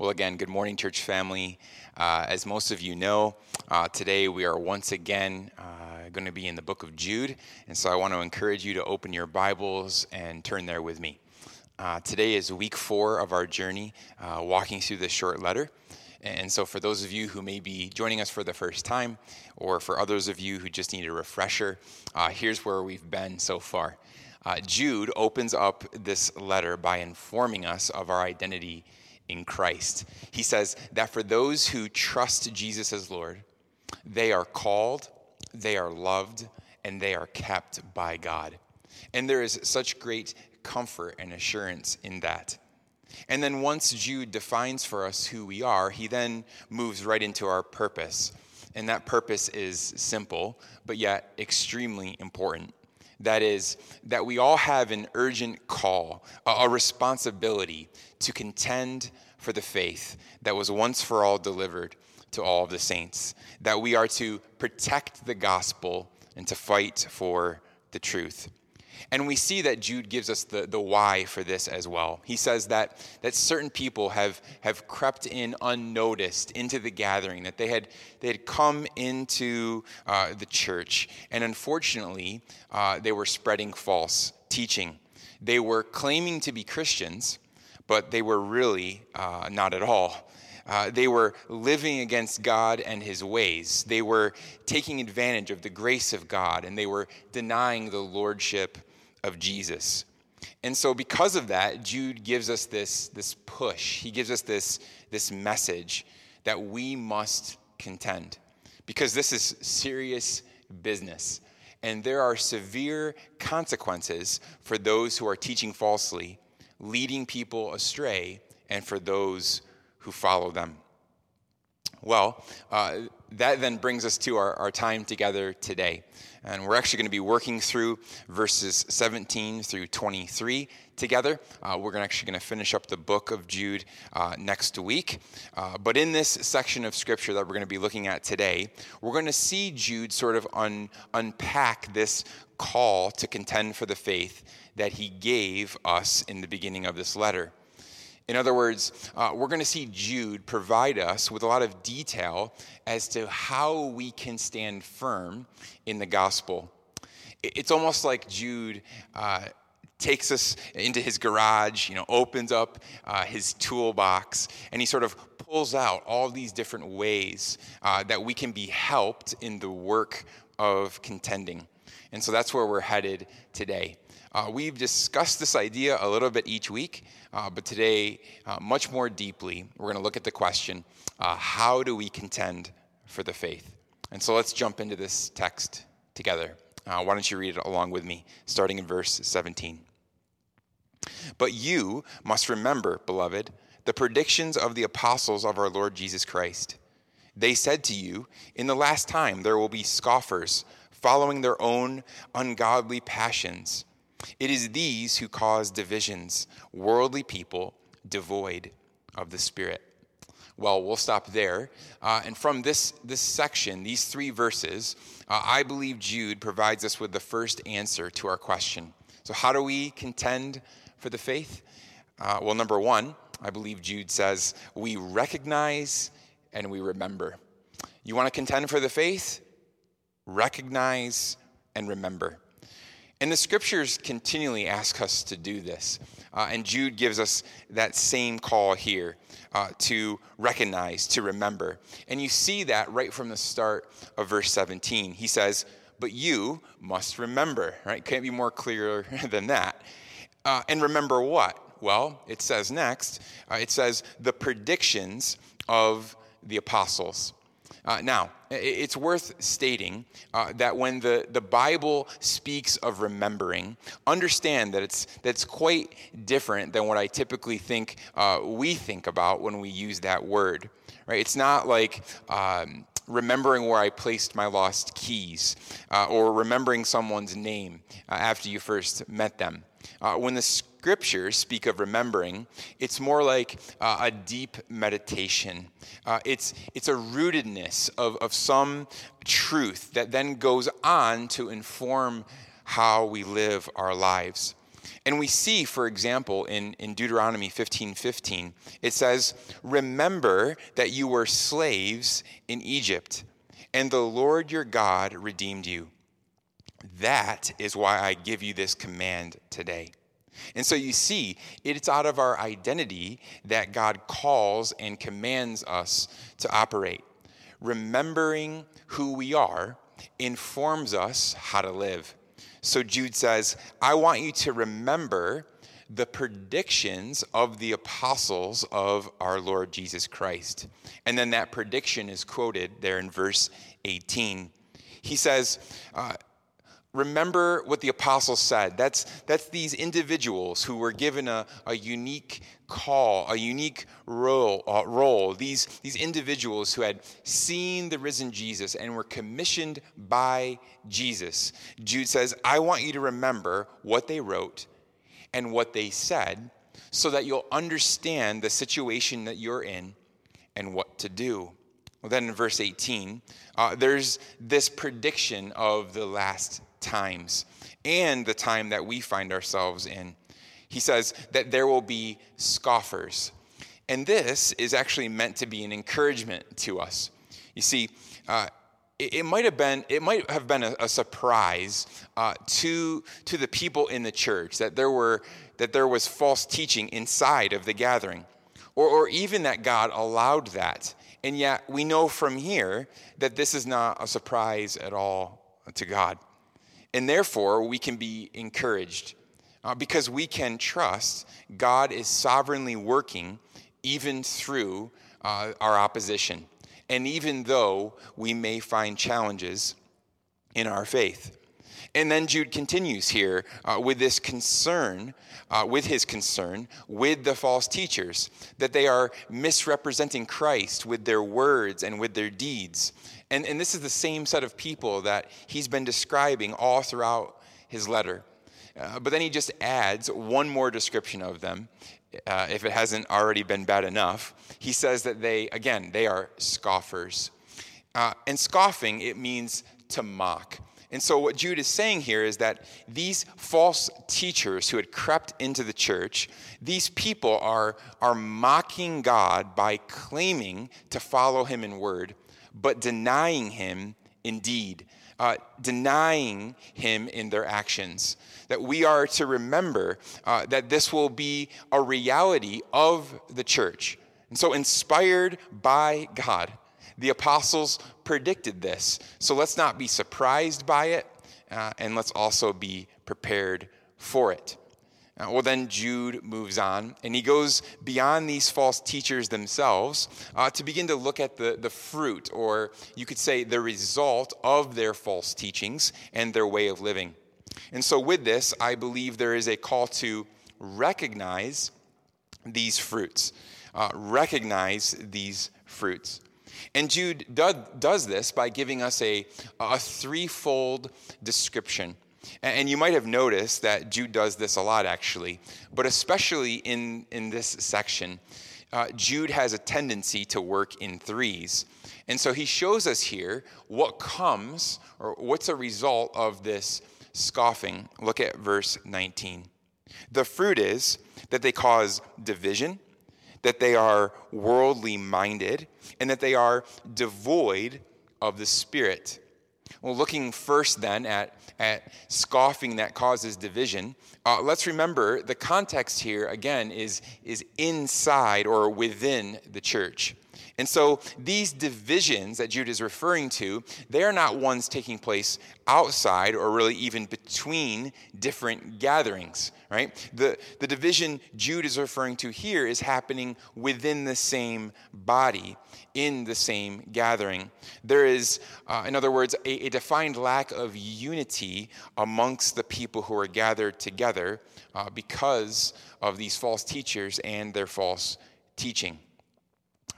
Well, again, good morning, church family. Uh, as most of you know, uh, today we are once again uh, going to be in the book of Jude. And so I want to encourage you to open your Bibles and turn there with me. Uh, today is week four of our journey, uh, walking through this short letter. And so, for those of you who may be joining us for the first time, or for others of you who just need a refresher, uh, here's where we've been so far. Jude opens up this letter by informing us of our identity in Christ. He says that for those who trust Jesus as Lord, they are called, they are loved, and they are kept by God. And there is such great comfort and assurance in that. And then once Jude defines for us who we are, he then moves right into our purpose. And that purpose is simple, but yet extremely important. That is, that we all have an urgent call, a responsibility to contend for the faith that was once for all delivered to all of the saints, that we are to protect the gospel and to fight for the truth. And we see that Jude gives us the, the why for this as well. He says that, that certain people have, have crept in unnoticed into the gathering, that they had, they had come into uh, the church, and unfortunately, uh, they were spreading false teaching. They were claiming to be Christians, but they were really uh, not at all. Uh, they were living against God and his ways. They were taking advantage of the grace of God, and they were denying the lordship of Jesus. And so, because of that, Jude gives us this, this push. He gives us this, this message that we must contend because this is serious business. And there are severe consequences for those who are teaching falsely leading people astray, and for those who follow them. Well, uh, that then brings us to our, our time together today. And we're actually going to be working through verses 17 through 23 together. Uh, we're actually going to finish up the book of Jude uh, next week. Uh, but in this section of scripture that we're going to be looking at today, we're going to see Jude sort of un- unpack this call to contend for the faith that he gave us in the beginning of this letter. In other words, uh, we're going to see Jude provide us with a lot of detail as to how we can stand firm in the gospel. It's almost like Jude uh, takes us into his garage, you know, opens up uh, his toolbox, and he sort of pulls out all these different ways uh, that we can be helped in the work of contending. And so that's where we're headed today. Uh, we've discussed this idea a little bit each week, uh, but today, uh, much more deeply, we're going to look at the question uh, how do we contend for the faith? And so let's jump into this text together. Uh, why don't you read it along with me, starting in verse 17? But you must remember, beloved, the predictions of the apostles of our Lord Jesus Christ. They said to you, In the last time there will be scoffers, following their own ungodly passions it is these who cause divisions, worldly people devoid of the Spirit. Well, we'll stop there. Uh, and from this, this section, these three verses, uh, I believe Jude provides us with the first answer to our question. So, how do we contend for the faith? Uh, well, number one, I believe Jude says, we recognize and we remember. You want to contend for the faith? Recognize and remember. And the scriptures continually ask us to do this. Uh, and Jude gives us that same call here uh, to recognize, to remember. And you see that right from the start of verse 17. He says, But you must remember, right? Can't be more clear than that. Uh, and remember what? Well, it says next, uh, it says the predictions of the apostles. Uh, now, it's worth stating uh, that when the, the Bible speaks of remembering, understand that it's, that's quite different than what I typically think uh, we think about when we use that word. Right? It's not like um, remembering where I placed my lost keys uh, or remembering someone's name uh, after you first met them. Uh, when the scriptures speak of remembering, it's more like uh, a deep meditation. Uh, it's, it's a rootedness of, of some truth that then goes on to inform how we live our lives. And we see, for example, in, in Deuteronomy 15 15, it says, Remember that you were slaves in Egypt, and the Lord your God redeemed you. That is why I give you this command today. And so you see, it's out of our identity that God calls and commands us to operate. Remembering who we are informs us how to live. So Jude says, I want you to remember the predictions of the apostles of our Lord Jesus Christ. And then that prediction is quoted there in verse 18. He says, uh, remember what the apostles said. That's, that's these individuals who were given a, a unique call, a unique role, uh, role. These, these individuals who had seen the risen Jesus and were commissioned by Jesus. Jude says, I want you to remember what they wrote and what they said so that you'll understand the situation that you're in and what to do. Well, then in verse 18, uh, there's this prediction of the last times and the time that we find ourselves in. He says that there will be scoffers. And this is actually meant to be an encouragement to us. You see, uh, it, it, might have been it might have been a, a surprise uh, to to the people in the church that there were that there was false teaching inside of the gathering, or, or even that God allowed that. And yet we know from here that this is not a surprise at all to God. And therefore, we can be encouraged uh, because we can trust God is sovereignly working even through uh, our opposition, and even though we may find challenges in our faith. And then Jude continues here uh, with this concern, uh, with his concern with the false teachers, that they are misrepresenting Christ with their words and with their deeds. And, and this is the same set of people that he's been describing all throughout his letter. Uh, but then he just adds one more description of them, uh, if it hasn't already been bad enough. He says that they, again, they are scoffers. Uh, and scoffing, it means to mock. And so, what Jude is saying here is that these false teachers who had crept into the church, these people are, are mocking God by claiming to follow him in word, but denying him in deed, uh, denying him in their actions. That we are to remember uh, that this will be a reality of the church. And so, inspired by God, the apostles predicted this. So let's not be surprised by it, uh, and let's also be prepared for it. Uh, well, then Jude moves on, and he goes beyond these false teachers themselves uh, to begin to look at the, the fruit, or you could say the result of their false teachings and their way of living. And so, with this, I believe there is a call to recognize these fruits. Uh, recognize these fruits. And Jude do, does this by giving us a, a threefold description and you might have noticed that Jude does this a lot, actually, but especially in, in this section, uh, Jude has a tendency to work in threes. And so he shows us here what comes or what's a result of this scoffing. Look at verse 19. The fruit is that they cause division, that they are worldly minded, and that they are devoid of the Spirit. Well, looking first then at, at scoffing that causes division, uh, let's remember the context here, again, is, is inside or within the church. And so these divisions that Jude is referring to, they are not ones taking place outside or really even between different gatherings, right? The, the division Jude is referring to here is happening within the same body, in the same gathering. There is, uh, in other words, a, a, defined lack of unity amongst the people who are gathered together uh, because of these false teachers and their false teaching.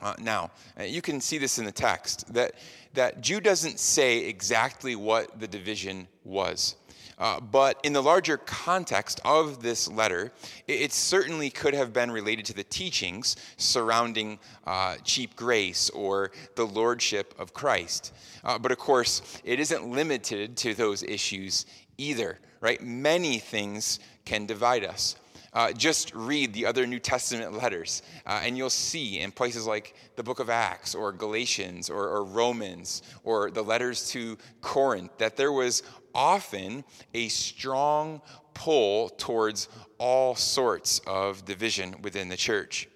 Uh, now, uh, you can see this in the text that, that Jude doesn't say exactly what the division was. Uh, but in the larger context of this letter, it, it, certainly could have been related to the teachings surrounding uh, cheap grace or the lordship of Christ. Uh, but of course, it isn't limited to those issues either right? Many things can divide us. Uh, just read the other New Testament letters, uh, and you'll see in places like the book of Acts or Galatians or, or Romans or the letters to Corinth that there was often a strong pull towards all sorts of division within the church.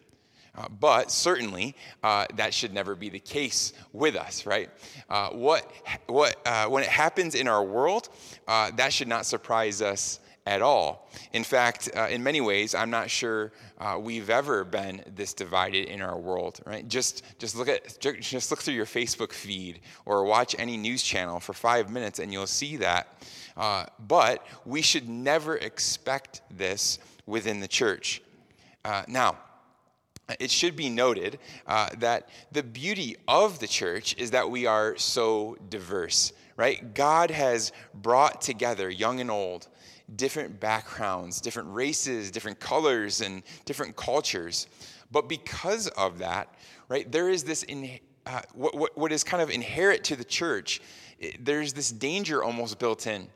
Uh, but certainly, uh, that should never be the case with us, right? Uh, what, what, uh, when it happens in our world, uh, that should not surprise us at all. In fact, uh, in many ways, I'm not sure uh, we've ever been this divided in our world. Right? Just just look at just look through your Facebook feed or watch any news channel for five minutes, and you'll see that. Uh, but we should never expect this within the church. Uh, now. It should be noted uh, that the beauty of the church is that we are so diverse, right? God has brought together young and old, different backgrounds, different races, different colors, and different cultures. But because of that, right, there is this, in, uh, what, what, what is kind of inherent to the church, there's this danger almost built in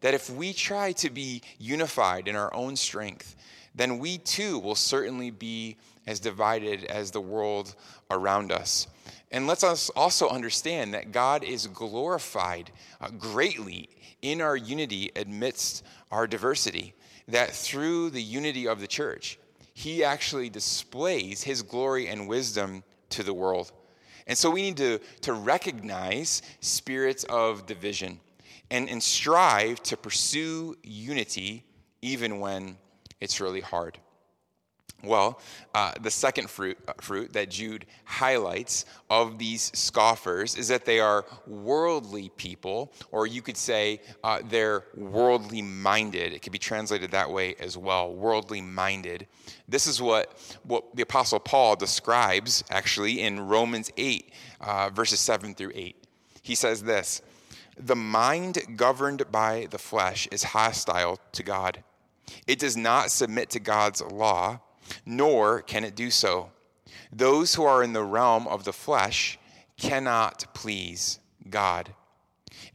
that if we try to be unified in our own strength, then we too will certainly be as divided as the world around us. And let's us also understand that God is glorified uh, greatly in our unity amidst our diversity, that through the unity of the church, he actually displays his glory and wisdom to the world. And so we need to, to recognize spirits of division and, and strive to pursue unity even when it's really hard. Well, uh, the second fruit, uh, fruit that Jude highlights of these scoffers is that they are worldly people, or you could say uh, they're worldly minded. It could be translated that way as well worldly minded. This is what, what the Apostle Paul describes actually in Romans 8, uh, verses 7 through 8. He says this The mind governed by the flesh is hostile to God, it does not submit to God's law nor can it do so. Those who are in the realm of the flesh cannot please God.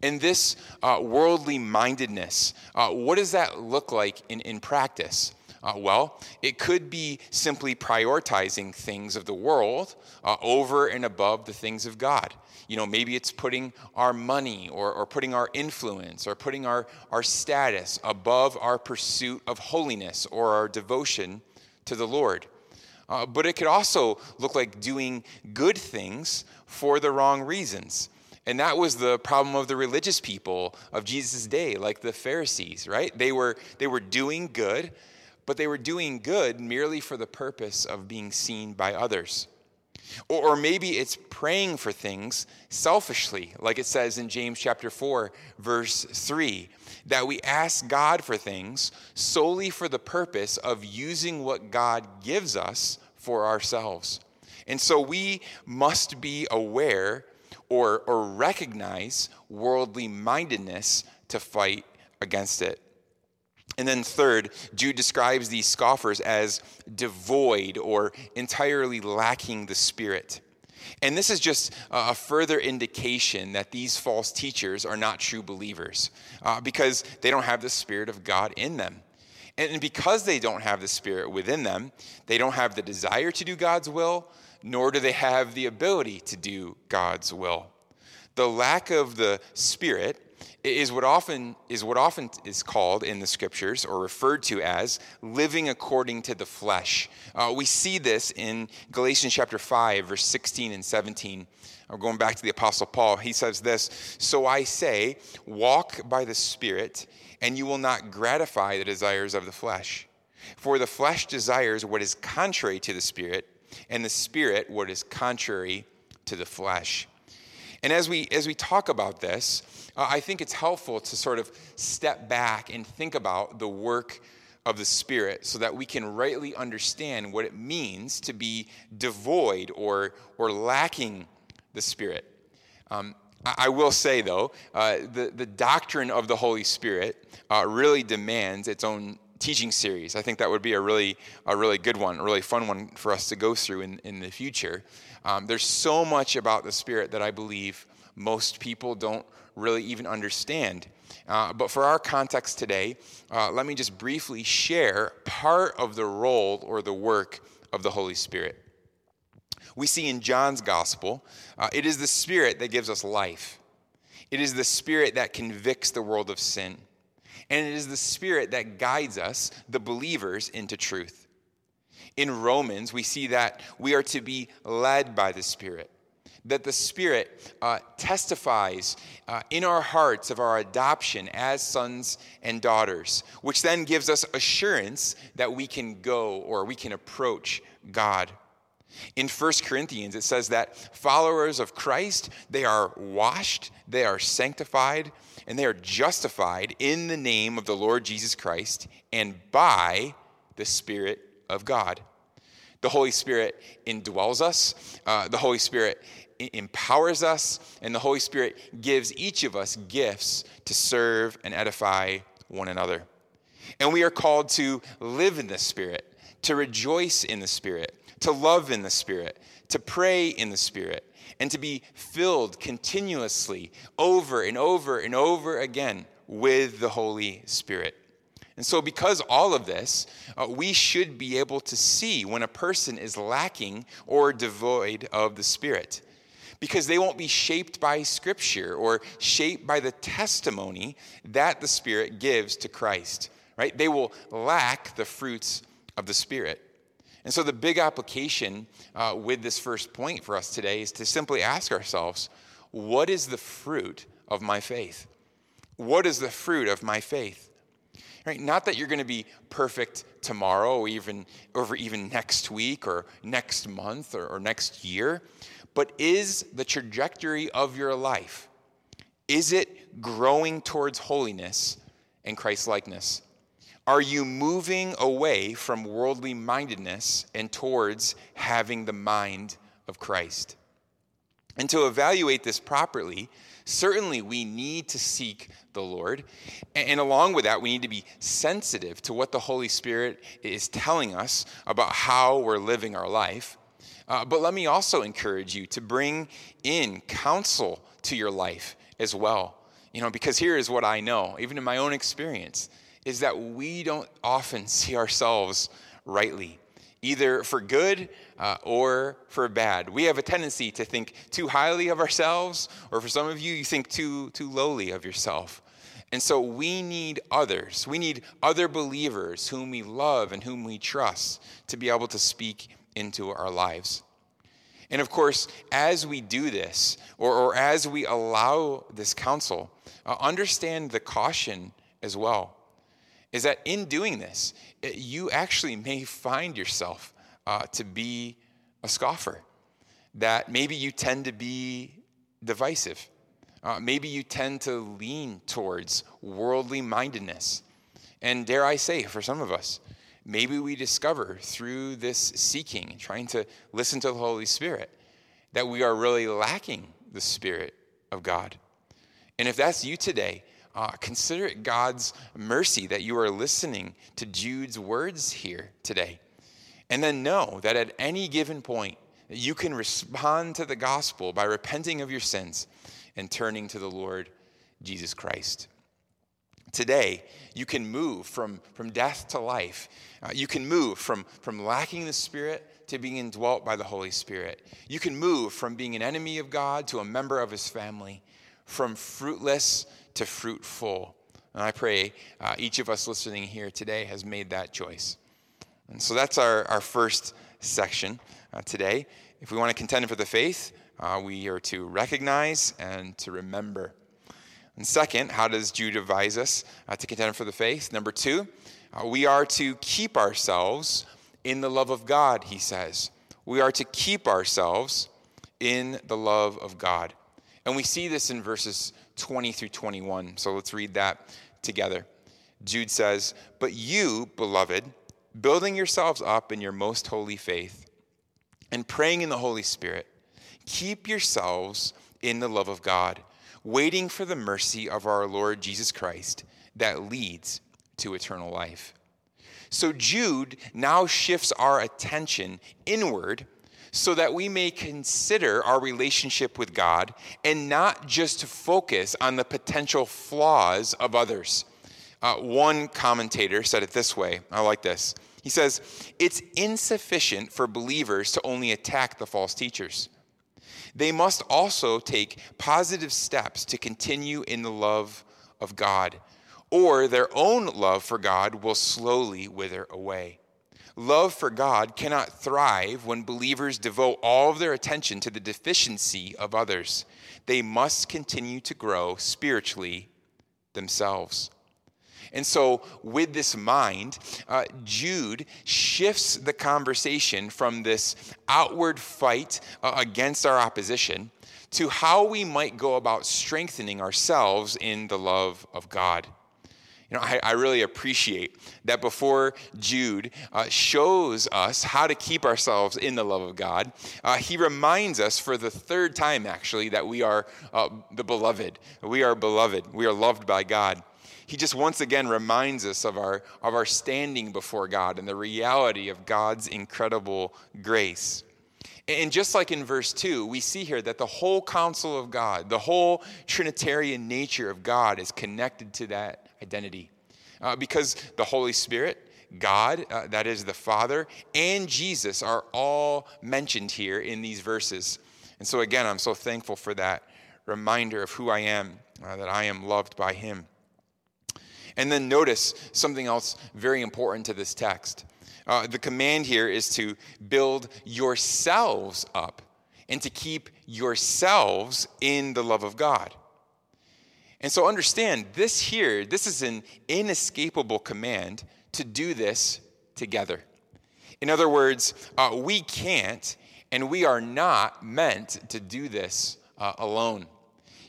In this uh, worldly mindedness, uh, what does that look like in, in practice? Uh, well, it could be simply prioritizing things of the world uh, over and above the things of God. You know, maybe it's putting our money or, or putting our influence or putting our, our status above our pursuit of holiness or our devotion to the Lord. Uh, but it could also look like doing good things for the wrong reasons. And that was the problem of the religious people of Jesus' day, like the Pharisees, right? They were, they were doing good, but they were doing good merely for the purpose of being seen by others. Or, or maybe it's praying for things selfishly, like it says in James chapter 4, verse 3, that we ask God for things solely for the purpose of using what God gives us for ourselves. And so we must be aware or, or recognize worldly mindedness to fight against it. And then, third, Jude describes these scoffers as devoid or entirely lacking the Spirit. And this is just a further indication that these false teachers are not true believers uh, because they don't have the Spirit of God in them. And because they don't have the Spirit within them, they don't have the desire to do God's will, nor do they have the ability to do God's will. The lack of the Spirit is what often is what often is called in the scriptures or referred to as living according to the flesh. Uh, we see this in Galatians chapter 5, verse 16 and 17. I'm going back to the Apostle Paul. He says this So I say, walk by the Spirit, and you will not gratify the desires of the flesh. For the flesh desires what is contrary to the Spirit, and the Spirit what is contrary to the flesh. And as we, as we talk about this, I think it's helpful to sort of step back and think about the work of the Spirit so that we can rightly understand what it means to be devoid or, or lacking the Spirit. Um, I will say, though, uh, the, the doctrine of the Holy Spirit uh, really demands its own teaching series. I think that would be a really, a really good one, a really fun one for us to go through in, in the future. Um, there's so much about the Spirit that I believe most people don't really even understand. Uh, but for our context today, uh, let me just briefly share part of the role or the work of the Holy Spirit. We see in John's gospel, uh, it is the Spirit that gives us life. It is the Spirit that convicts the world of sin. And it is the Spirit that guides us, the believers, into truth. In Romans, we see that we are to be led by the Spirit that the Spirit uh, testifies uh, in our hearts of our adoption as sons and daughters, which then gives us assurance that we can go or we can approach God. In 1 Corinthians, it says that followers of Christ, they are washed, they are sanctified, and they are justified in the name of the Lord Jesus Christ and by the Spirit of God. The Holy Spirit indwells us. Uh, the Holy Spirit empowers us, and the Holy Spirit gives each of us gifts to serve and edify one another. And we are called to live in the Spirit, to rejoice in the Spirit, to love in the Spirit, to pray in the Spirit, and to be filled continuously over and over and over again with the Holy Spirit. And so, because all of this, uh, we should be able to see when a person is lacking or devoid of the Spirit because they won't be shaped by Scripture or shaped by the testimony that the Spirit gives to Christ, right? They will lack the fruits of the Spirit. And so, the big application uh, with this first point for us today is to simply ask ourselves what is the fruit of my faith? What is the fruit of my faith? Right? Not that you're going to be perfect tomorrow or even over even next week or next month or, or next year, but is the trajectory of your life, is it growing towards holiness and Christ likeness? Are you moving away from worldly mindedness and towards having the mind of Christ? And to evaluate this properly, certainly we need to seek the Lord. And along with that, we need to be sensitive to what the Holy Spirit is telling us about how we're living our life. Uh, but let me also encourage you to bring in counsel to your life as well. You know, because here is what I know, even in my own experience, is that we don't often see ourselves rightly, either for good uh, or for bad. We have a tendency to think too highly of ourselves, or for some of you, you think too, too lowly of yourself. And so we need others. We need other believers whom we love and whom we trust to be able to speak into our lives. And of course, as we do this, or, or as we allow this counsel, uh, understand the caution as well. Is that in doing this, it, you actually may find yourself uh, to be a scoffer. That maybe you tend to be divisive. Uh, maybe you tend to lean towards worldly mindedness. And dare I say, for some of us, maybe we discover through this seeking, trying to listen to the Holy Spirit, that we are really lacking the Spirit of God. And if that's you today, uh, consider it God's mercy that you are listening to Jude's words here today. And then know that at any given point, you can respond to the gospel by repenting of your sins and turning to the Lord Jesus Christ. Today, you can move from, from death to life. Uh, you can move from, from lacking the Spirit to being indwelt by the Holy Spirit. You can move from being an enemy of God to a member of His family, from fruitless to fruitful. And I pray uh, each of us listening here today has made that choice. And so that's our, our first section uh, today. If we want to contend for the faith, uh, we are to recognize and to remember. And second, how does Jude advise us uh, to contend for the faith? Number two, uh, we are to keep ourselves in the love of God, he says. We are to keep ourselves in the love of God. And we see this in verses 20 through 21. So let's read that together. Jude says, But you, beloved, building yourselves up in your most holy faith and praying in the Holy Spirit, keep yourselves in the love of God, waiting for the mercy of our Lord Jesus Christ that leads to eternal life. So Jude now shifts our attention inward so that we may consider our relationship with God and not just focus on the potential flaws of others. Uh, one commentator said it this way I like this. He says, It's insufficient for believers to only attack the false teachers. They must also take positive steps to continue in the love of God, or their own love for God will slowly wither away. Love for God cannot thrive when believers devote all of their attention to the deficiency of others. They must continue to grow spiritually themselves. And so, with this mind, uh, Jude shifts the conversation from this outward fight uh, against our opposition to how we might go about strengthening ourselves in the love of God. You know, I, I really appreciate that before Jude uh, shows us how to keep ourselves in the love of God, uh, he reminds us for the third time, actually, that we are uh, the beloved. We are beloved. We are loved by God he just once again reminds us of our, of our standing before God and the reality of God's incredible grace. And just like in verse 2, we see here that the whole counsel of God, the whole Trinitarian nature of God is connected to that identity. Uh, because the Holy Spirit, God, uh, that is the Father, and Jesus are all mentioned here in these verses. And so, again, I'm so thankful for that reminder of who I am, uh, that I am loved by Him. And then notice something else very important to this text. Uh, the command here is to build yourselves up and to keep yourselves in the love of God. And so understand this here, this is an inescapable command to do this together. In other words, uh, we can't and we are not meant to do this uh, alone.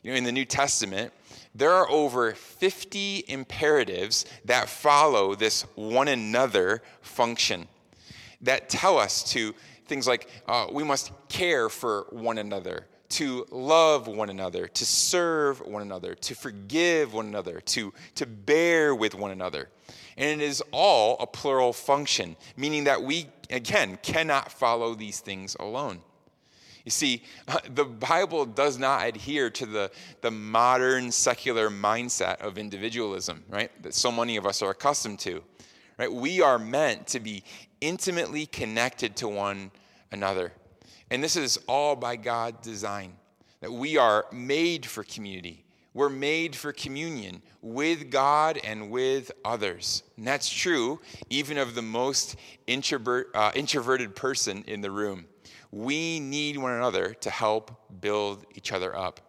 You know, in the New Testament, there are over 50 imperatives that follow this one another function that tell us to things like uh, we must care for one another, to love one another, to serve one another, to forgive one another, to, to bear with one another. And it is all a plural function, meaning that we, again, cannot follow these things alone. You see, the Bible does not adhere to the, the modern secular mindset of individualism, right? That so many of us are accustomed to. Right? We are meant to be intimately connected to one another. And this is all by God's design. That we are made for community. We're made for communion with God and with others. And that's true even of the most introvert, uh, introverted person in the room. We need one another to help build each other up.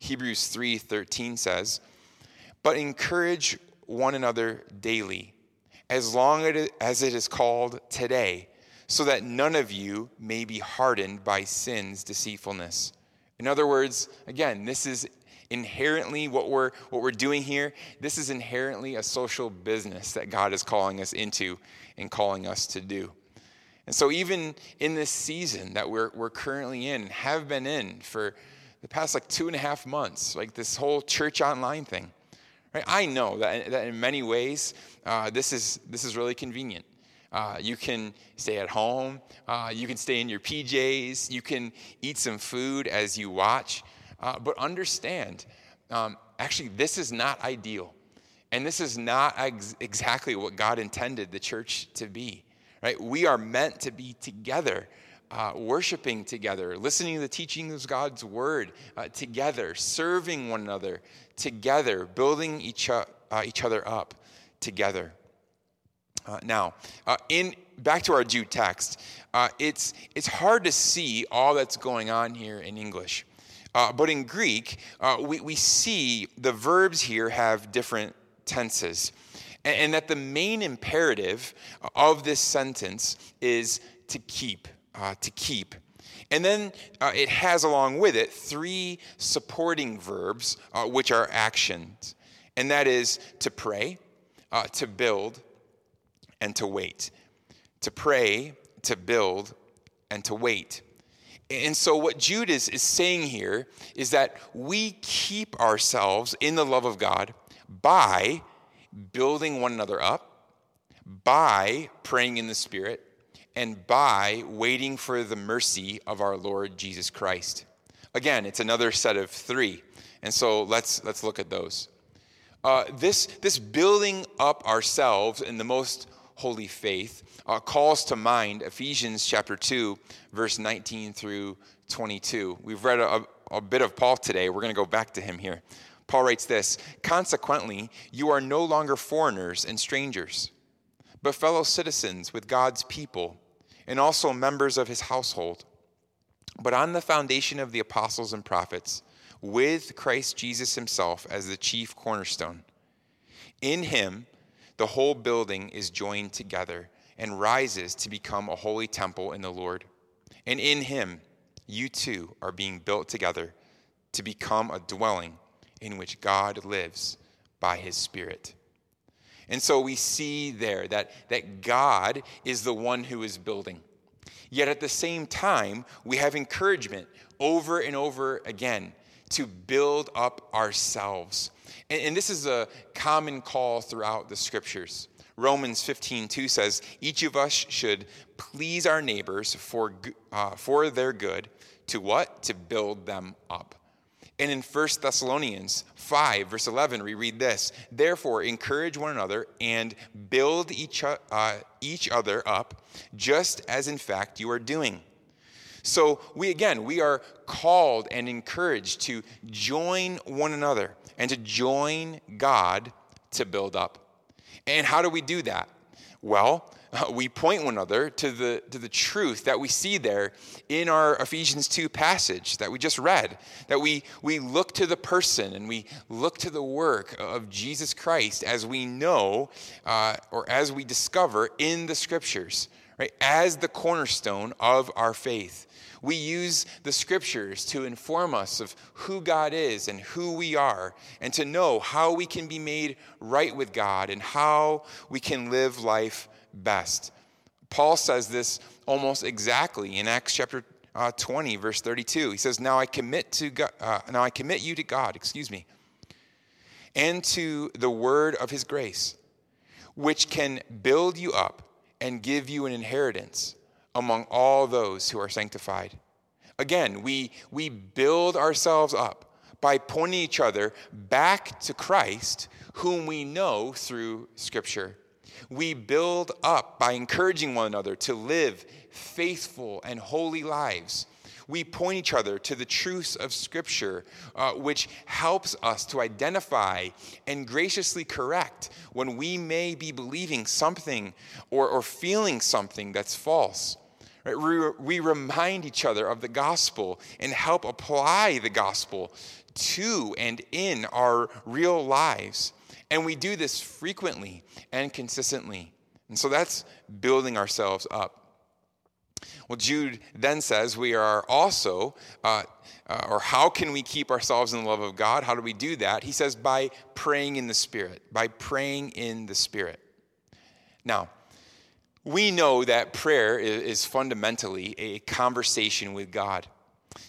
Hebrews 3:13 says, "But encourage one another daily, as long as it is called today, so that none of you may be hardened by sin's deceitfulness." In other words, again, this is inherently what we're what we're doing here. This is inherently a social business that God is calling us into and calling us to do. And so, even in this season that we're, we're currently in, have been in for the past like two and a half months, like this whole church online thing, right? I know that, that in many ways, uh, this, is, this is really convenient. Uh, you can stay at home, uh, you can stay in your PJs, you can eat some food as you watch. Uh, but understand, um, actually, this is not ideal. And this is not ex- exactly what God intended the church to be right? We are meant to be together, uh, worshiping together, listening to the teachings of God's word uh, together, serving one another together, building each, uh, each other up together. Uh, now, uh, in back to our Jude text, uh, it's it's hard to see all that's going on here in English. but in Greek, we, we see the verbs here have different tenses and that the main imperative of this sentence is to keep, uh, to keep. And then uh, it has along with it three supporting verbs, uh, which are actions. And that is to pray, uh, to build, and to wait. To pray, to build, and to wait. And so, what Jude is, is saying here is that we keep ourselves in the love of God by building one another up by praying in the Spirit and by waiting for the mercy of our Lord Jesus Christ. Again, it's another set of three. And so let's, let's look at those. Uh, this, this building up ourselves in the most holy faith uh, calls to mind Ephesians chapter 2, verse 19 through 22. We've read a, a bit of Paul today. We're going to go back to him here. Paul writes this Consequently, you are no longer foreigners and strangers, but fellow citizens with God's people and also members of his household. But on the foundation of the apostles and prophets, with Christ Jesus himself as the chief cornerstone. In him, the whole building is joined together and rises to become a holy temple in the Lord. And in him, you too are being built together to become a dwelling in which God lives by his Spirit. And so we see there that, that God is the one who is building. Yet at the same time, we have encouragement over and over again to build up ourselves. And, and, this is a common call throughout the scriptures. Romans 15, 2 says, Each of us should please our neighbors for, uh, for their good. To what? To build them up. And in 1 Thessalonians 5, verse 11, we read this Therefore, encourage one another and build each, uh, each other up, just as in fact you are doing. So, we again, we are called and encouraged to join one another and to join God to build up. And how do we do that? Well, uh, we point one another to the, to the truth that we see there in our Ephesians 2 passage that we just read. That we, we look to the person and we look to the work of Jesus Christ as we know uh, or as we discover in the scriptures, right? As the cornerstone of our faith. We use the scriptures to inform us of who God is and who we are, and to know how we can be made right with God and how we can live life best. Paul says this almost exactly in Acts chapter uh, 20, verse 32. He says, "Now I commit to God, uh, now I commit you to God, excuse me, and to the word of His grace, which can build you up and give you an inheritance." among all those who are sanctified. Again, we, we build ourselves up by pointing each other back to Christ, whom we know through Scripture. We build up by encouraging one another to live faithful and holy lives. We point each other to the truths of Scripture, uh, which helps us to identify and graciously correct when we may be believing something or, or feeling something that's false. We, we remind each other of the gospel and help apply the gospel to and in our real lives. And we do this frequently and consistently. And so that's building ourselves up. Well, Jude then says we are also, uh, uh, or how can we keep ourselves in the love of God? How do we do that? He says by praying in the Spirit, by praying in the Spirit. Now, we know that prayer is fundamentally a conversation with God.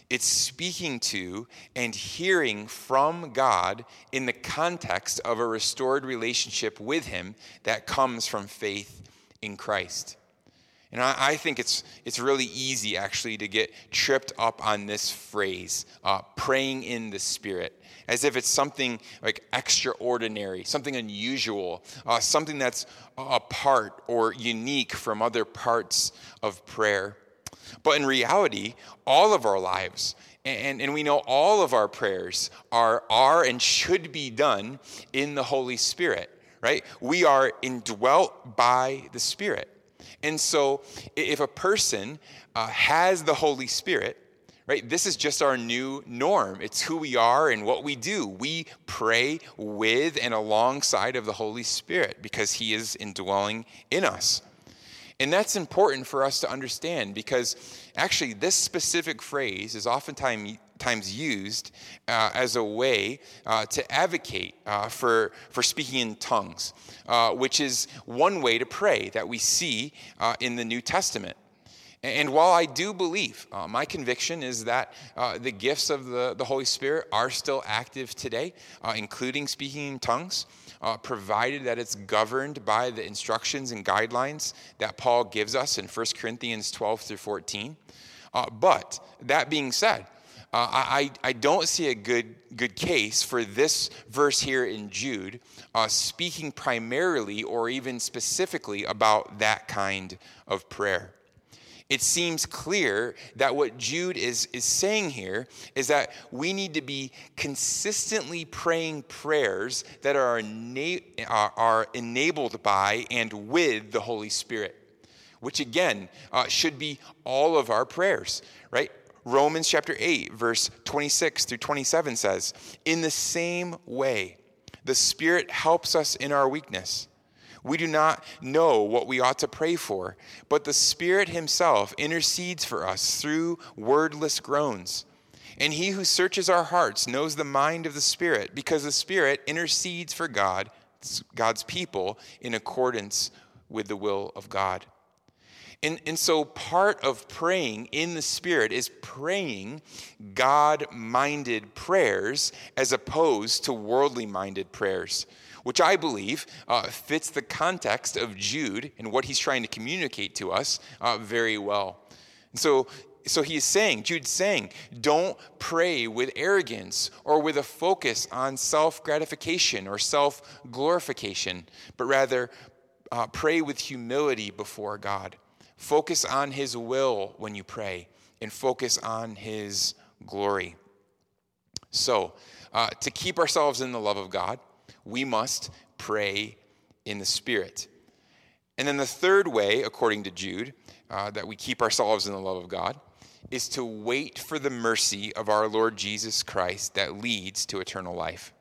It's speaking to and hearing from God in the context of a restored relationship with Him that comes from faith in Christ. And I, I think it's, it's really easy actually to get tripped up on this phrase, uh, praying in the Spirit as if it's something like extraordinary, something unusual, uh, something that's apart or unique from other parts of prayer. But in reality, all of our lives, and, and we know all of our prayers are, are and should be done in the Holy Spirit, right? We are indwelt by the Spirit. And so if a person uh, has the Holy Spirit, right? This is just our new norm. It's who we are and what we do. We pray with and alongside of the Holy Spirit because He is indwelling in us. And that's important for us to understand because actually, this specific phrase is oftentimes times used uh, as a way uh, to advocate uh, for, for speaking in tongues, uh, which is one way to pray that we see uh, in the New Testament. And while I do believe, uh, my conviction is that uh, the gifts of the, the Holy Spirit are still active today, uh, including speaking in tongues, uh, provided that it's governed by the instructions and guidelines that Paul gives us in 1 Corinthians 12 through 14. Uh, but that being said, uh, I, I don't see a good, good case for this verse here in Jude uh, speaking primarily or even specifically about that kind of prayer. It seems clear that what Jude is, is saying here is that we need to be consistently praying prayers that are, ena- are, are enabled by and with the Holy Spirit which again uh, should be all of our prayers, right? Romans chapter 8, verse 26 through 27 says, In the same way, the Spirit helps us in our weakness. We do not know what we ought to pray for, but the Spirit Himself intercedes for us through wordless groans. And He who searches our hearts knows the mind of the Spirit, because the Spirit intercedes for God, God's people, in accordance with the will of God. And, and so, part of praying in the Spirit is praying God minded prayers as opposed to worldly minded prayers, which I believe uh, fits the context of Jude and what he's trying to communicate to us uh, very well. And so, so he's saying, Jude's saying, don't pray with arrogance or with a focus on self gratification or self glorification, but rather uh, pray with humility before God. Focus on His will when you pray and focus on His glory. So, uh, to keep ourselves in the love of God, we must pray in the Spirit. And then the third way, according to Jude, uh, that we keep ourselves in the love of God is to wait for the mercy of our Lord Jesus Christ that leads to eternal life.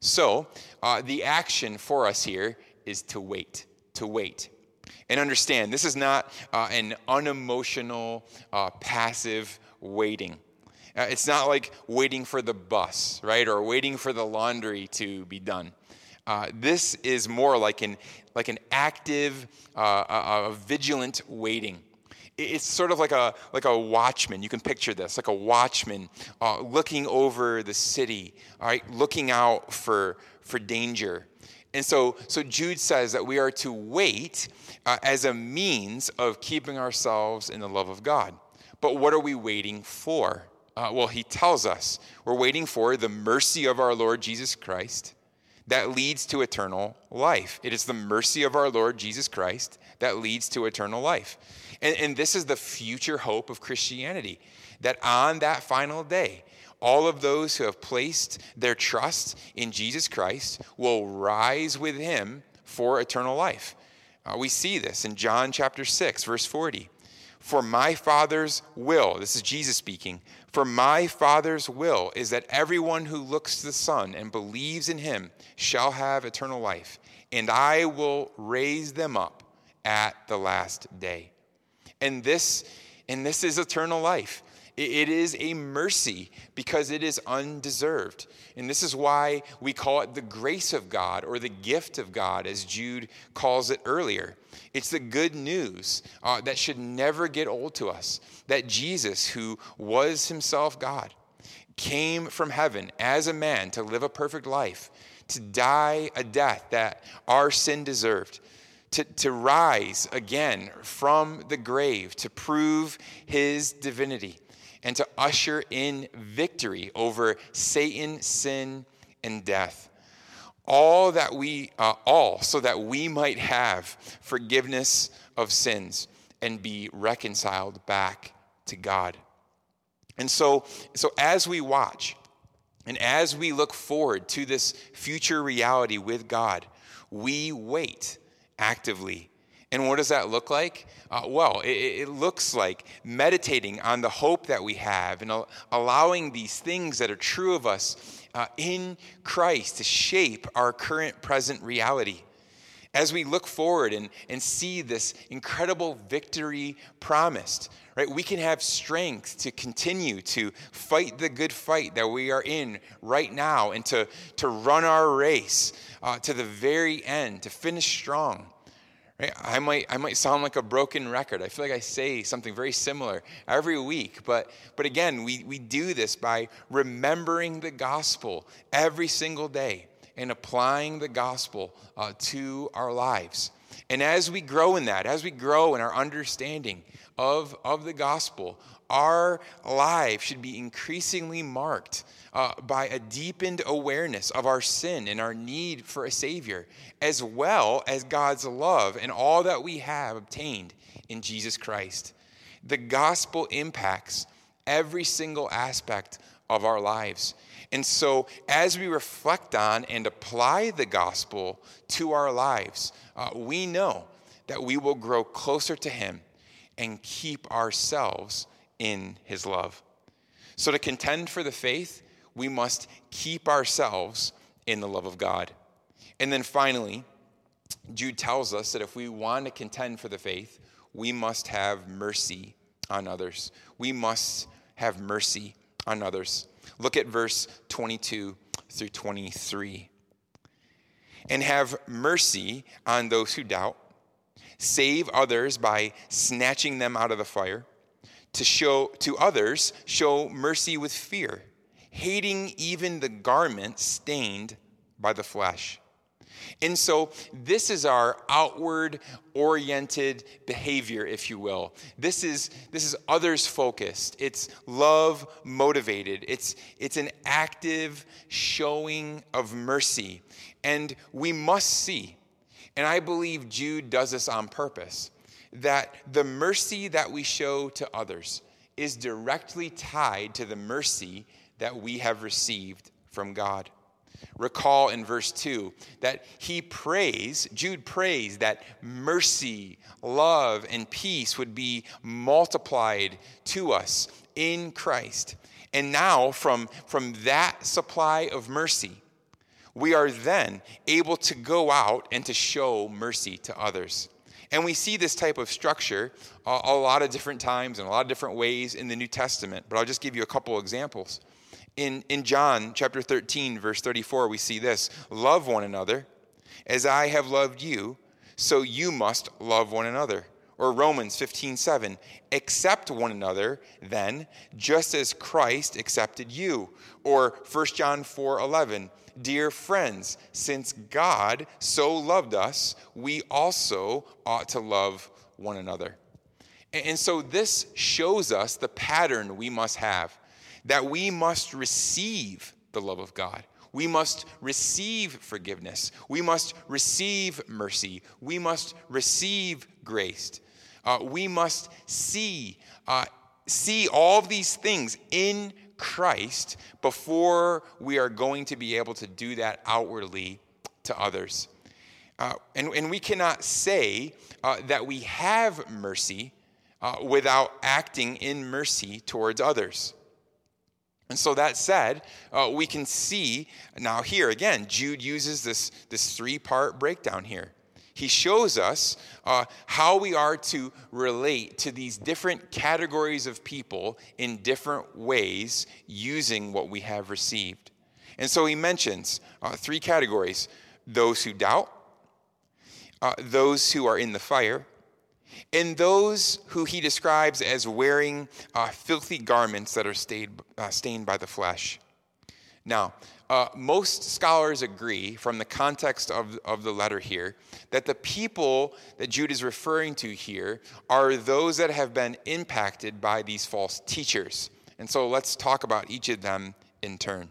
So, uh, the action for us here is to wait, to wait. And understand, this is not uh, an unemotional, uh, passive waiting. Uh, it's not like waiting for the bus, right, or waiting for the laundry to be done. Uh, this is more like an, like an active, uh, a, a vigilant waiting. It's sort of like a, like a watchman. You can picture this like a watchman uh, looking over the city, all right, looking out for, for danger. And so, so Jude says that we are to wait uh, as a means of keeping ourselves in the love of God. But what are we waiting for? Uh, well, he tells us we're waiting for the mercy of our Lord Jesus Christ that leads to eternal life. It is the mercy of our Lord Jesus Christ that leads to eternal life. And, and this is the future hope of Christianity that on that final day, all of those who have placed their trust in Jesus Christ will rise with him for eternal life. Uh, we see this in John chapter 6, verse 40. For my Father's will, this is Jesus speaking, for my Father's will is that everyone who looks to the Son and believes in him shall have eternal life, and I will raise them up at the last day. And this, and this is eternal life. It is a mercy because it is undeserved. And this is why we call it the grace of God or the gift of God, as Jude calls it earlier. It's the good news uh, that should never get old to us that Jesus, who was himself God, came from heaven as a man to live a perfect life, to die a death that our sin deserved. To, to rise again from the grave to prove his divinity and to usher in victory over Satan, sin, and death. All that we, uh, all so that we might have forgiveness of sins and be reconciled back to God. And so, so as we watch and as we look forward to this future reality with God, we wait actively and what does that look like? Uh, well, it, it, looks like meditating on the hope that we have and allowing these things that are true of us uh, in Christ to shape our current present reality. As we look forward and, and see this incredible victory promised, right, we can have strength to continue to fight the good fight that we are in right now and to, to run our race uh, to the very end, to finish strong. Right? I might, I might sound like a broken record. I feel like I say something very similar every week. But, but again, we, we do this by remembering the gospel every single day and applying the gospel uh, to our lives. And as we grow in that, as we grow in our understanding of, of the gospel, our life should be increasingly marked uh, by a deepened awareness of our sin and our need for a Savior, as well as God's love and all that we have obtained in Jesus Christ. The gospel impacts every single aspect of our lives. And so, as we reflect on and apply the gospel to our lives, uh, we know that we will grow closer to Him and keep ourselves in His love. So, to contend for the faith, we must keep ourselves in the love of God. And then finally, Jude tells us that if we want to contend for the faith, we must have mercy on others. We must have mercy on others. Look at verse 22 through 23. And have mercy on those who doubt. Save others by snatching them out of the fire. To show to others, show mercy with fear, hating even the garment stained by the flesh. And so, this is our outward oriented behavior, if you will. This is, this is others focused. It's love motivated. It's, it's an active showing of mercy. And we must see, and I believe Jude does this on purpose, that the mercy that we show to others is directly tied to the mercy that we have received from God. Recall in verse 2 that he prays, Jude prays that mercy, love, and peace would be multiplied to us in Christ. And now, from, from that supply of mercy, we are then able to go out and to show mercy to others. And we see this type of structure a, a lot of different times and a lot of different ways in the New Testament, but I'll just give you a couple examples. In, in John chapter 13, verse 34, we see this Love one another as I have loved you, so you must love one another. Or Romans 15, 7, accept one another then, just as Christ accepted you. Or 1 John 4, 11, dear friends, since God so loved us, we also ought to love one another. And so this shows us the pattern we must have that we must receive the love of God. We must receive forgiveness. We must receive mercy. We must receive grace. Uh, we must see, uh, see all of these things in Christ before we are going to be able to do that outwardly to others. Uh, and, and we cannot say uh, that we have mercy uh, without acting in mercy towards others. And so that said, uh, we can see now here again, Jude uses this, this three part breakdown here. He shows us uh, how we are to relate to these different categories of people in different ways using what we have received. And so he mentions uh, three categories those who doubt, uh, those who are in the fire, and those who he describes as wearing uh, filthy garments that are uh, stained by the flesh. Now, uh, most scholars agree from the context of, of the letter here that the people that Jude is referring to here are those that have been impacted by these false teachers. And so let's talk about each of them in turn.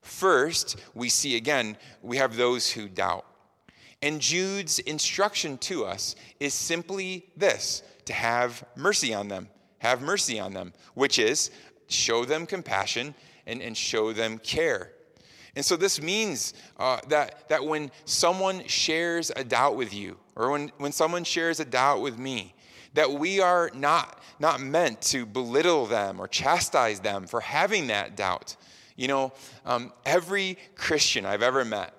First, we see again, we have those who doubt. And Jude's instruction to us is simply this to have mercy on them. Have mercy on them, which is show them compassion and, and show them care. And so this means uh, that, that when someone shares a doubt with you, or when, when someone shares a doubt with me, that we are not, not meant to belittle them or chastise them for having that doubt. You know, um, every Christian I've ever met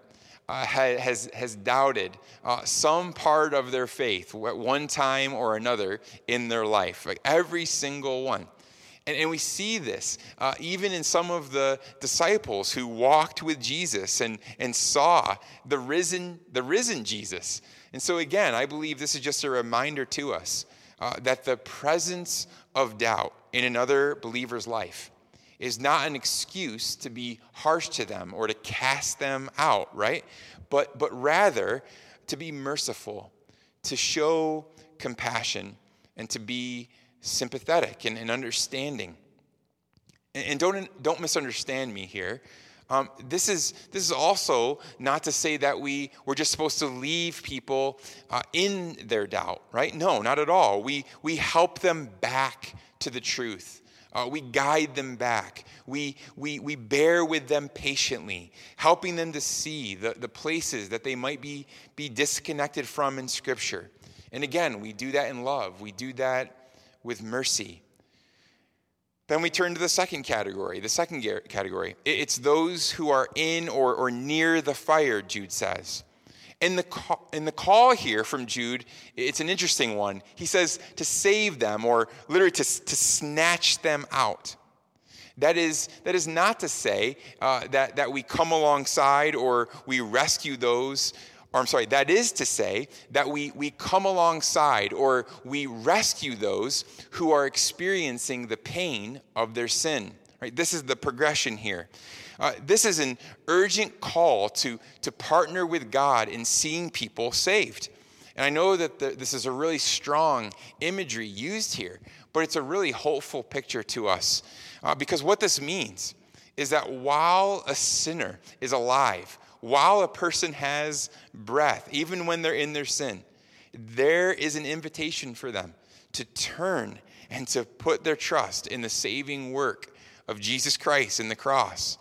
uh, has, has doubted uh, some part of their faith at one time or another in their life, like every single one. And, and we see this uh, even in some of the disciples who walked with Jesus and, and saw the risen, the risen Jesus. And so, again, I believe this is just a reminder to us uh, that the presence of doubt in another believer's life is not an excuse to be harsh to them or to cast them out, right? But, but rather to be merciful, to show compassion, and to be sympathetic and, and understanding. And, and, don't, don't misunderstand me here. Um, this, is, this is also not to say that we, we're just supposed to leave people uh, in their doubt, right? No, not at all. We, we help them back to the truth. Uh, we guide them back. We, we, we bear with them patiently, helping them to see the, the places that they might be, be disconnected from in Scripture. And again, we do that in love, we do that with mercy. Then we turn to the second category. The second category it's those who are in or, or near the fire, Jude says. In the, call, in the call here from Jude, it's an interesting one. He says to save them, or literally to, to snatch them out. That is, that is not to say uh, that, that we come alongside or we rescue those or I'm sorry, that is to say that we, we come alongside or we rescue those who are experiencing the pain of their sin. Right? This is the progression here. Uh, this is an urgent call to, to partner with God in seeing people saved. And I know that the, this is a really strong imagery used here, but it's a really hopeful picture to us. Uh, because what this means is that while a sinner is alive, while a person has breath, even when they're in their sin, there is an invitation for them to turn and to put their trust in the saving work of Jesus Christ in the cross.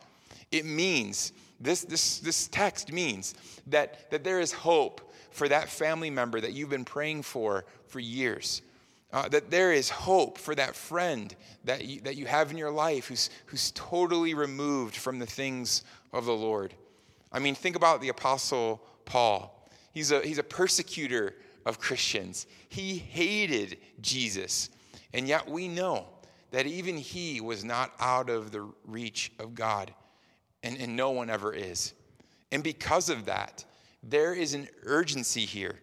It means, this, this, this text means that, that there is hope for that family member that you've been praying for for years. Uh, that there is hope for that friend that you, that you have in your life who's, who's totally removed from the things of the Lord. I mean, think about the Apostle Paul. He's a, he's a persecutor of Christians. He hated Jesus. And yet we know that even he was not out of the reach of God. And, and no one ever is. And because of that, there is an urgency here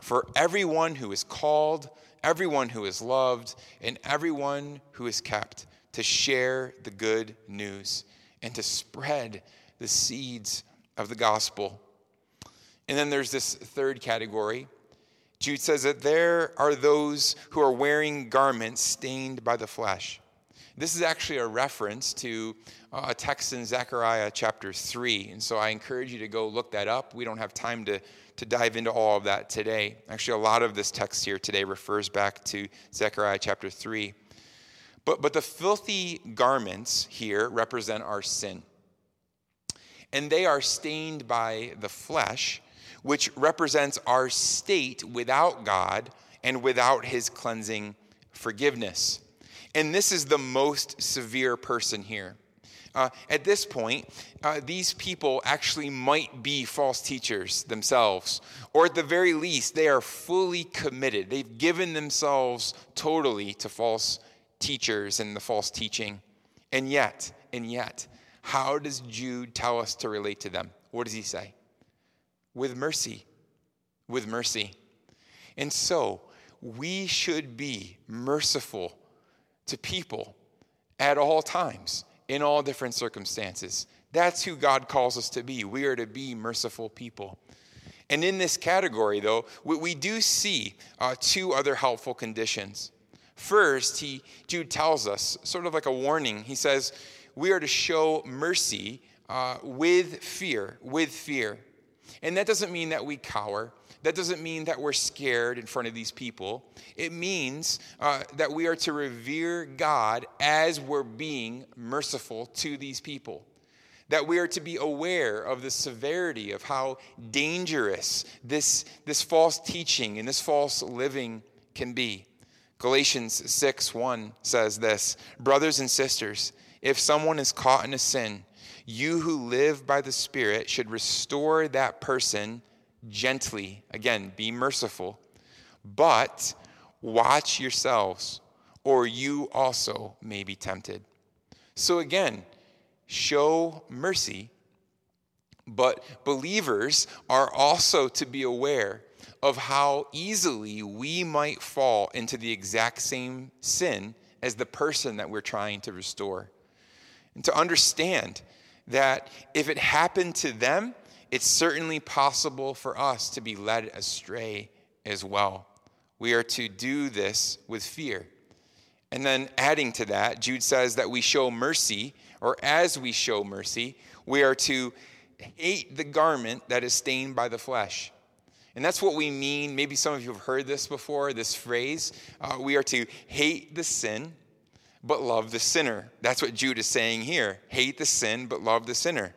for everyone who is called, everyone who is loved, and everyone who is kept to share the good news and to spread the seeds of the gospel. And then there's this third category. Jude says that there are those who are wearing garments stained by the flesh. This is actually a reference to uh, a text in Zechariah chapter 3. And so I encourage you to go look that up. We don't have time to, to dive into all of that today. Actually, a lot of this text here today refers back to Zechariah chapter 3. But, but the filthy garments here represent our sin and they are stained by the flesh, which represents our state without God and without his cleansing forgiveness. And this is the most severe person here. Uh, at this point, uh, these people actually might be false teachers themselves, or at the very least, they are fully committed. They've given themselves totally to false teachers and the false teaching. And yet, and yet, how does Jude tell us to relate to them? What does he say? With mercy. With mercy. And so, we should be merciful to people at all times, in all different circumstances. That's who God calls us to be. We are to be merciful people. And in this category, though, we, do see uh, two other helpful conditions. First, he, Jude tells us, sort of like a warning, he says, we are to show mercy uh, with fear, with fear. And that doesn't mean that we cower. That doesn't mean that we're scared in front of these people. It means uh, that we are to revere God as we're being merciful to these people. That we are to be aware of the severity of how dangerous this, this false teaching and this false living can be. Galatians 6 1 says this Brothers and sisters, if someone is caught in a sin, you who live by the Spirit should restore that person gently. Again, be merciful. But watch yourselves, or you also may be tempted. So again, show mercy, but believers are also to be aware of how easily we might fall into the exact same sin as the person that we're trying to restore. And to understand that if it happened to them, it's certainly possible for us to be led astray as well. We are to do this with fear. And then adding to that, Jude says that we show mercy, or as we show mercy, we are to hate the garment that is stained by the flesh. And that's what we mean. Maybe some of you have heard this before, this phrase. Uh, we are to hate the sin, but love the sinner. That's what Jude is saying here. Hate the sin, but love the sinner.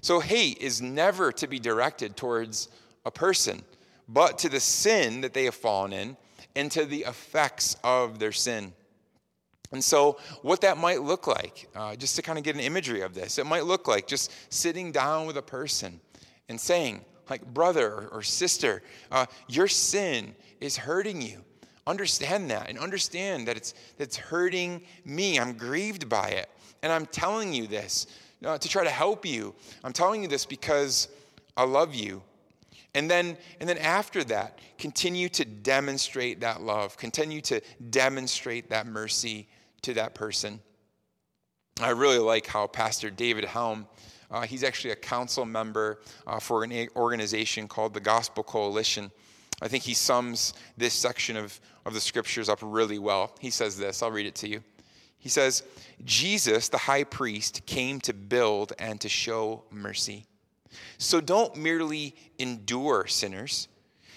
So hate is never to be directed towards a person, but to the sin that they have fallen in and to the effects of their sin. And so, what that might look like, uh, just to kind of get an imagery of this, it might look like just sitting down with a person and saying, like, brother or sister, uh, your sin is hurting you. Understand that and understand that it's, that it's hurting me. I'm grieved by it. And I'm telling you this uh, to try to help you. I'm telling you this because I love you. And then, and then after that, continue to demonstrate that love, continue to demonstrate that mercy to that person. I really like how Pastor David Helm, uh, he's actually a council member uh, for an organization called the Gospel Coalition. I think he sums this section of, of the scriptures up really well. He says this, I'll read it to you. He says, Jesus, the high priest, came to build and to show mercy. So don't merely endure sinners.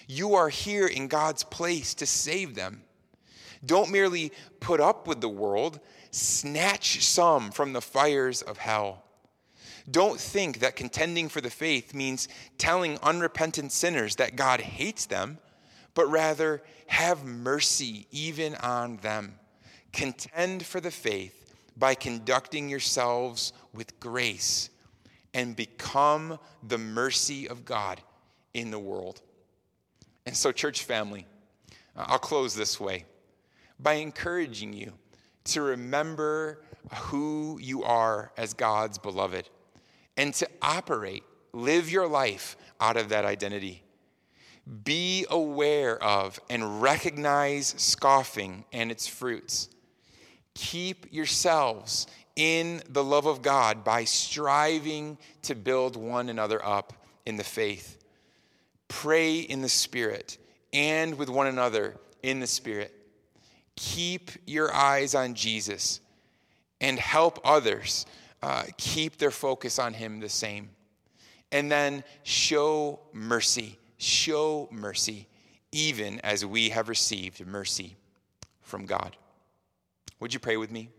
You are here in God's place to save them. Don't merely put up with the world, snatch some from the fires of hell. Don't think that contending for the faith means telling unrepentant sinners that God hates them, but rather have mercy even on them. Contend for the faith by conducting yourselves with grace and become the mercy of God in the world. And so, church family, uh, I'll close this way by encouraging you to remember who you are as God's beloved and to operate, live your life out of that identity. Be aware of and recognize scoffing and its fruits. Keep yourselves in the love of God by striving to build one another up in the faith. Pray in the Spirit and with one another in the Spirit keep your eyes on Jesus and help others uh, keep their focus on Him the same. And then show mercy, show mercy, even as we have received mercy from God. Would you pray with me?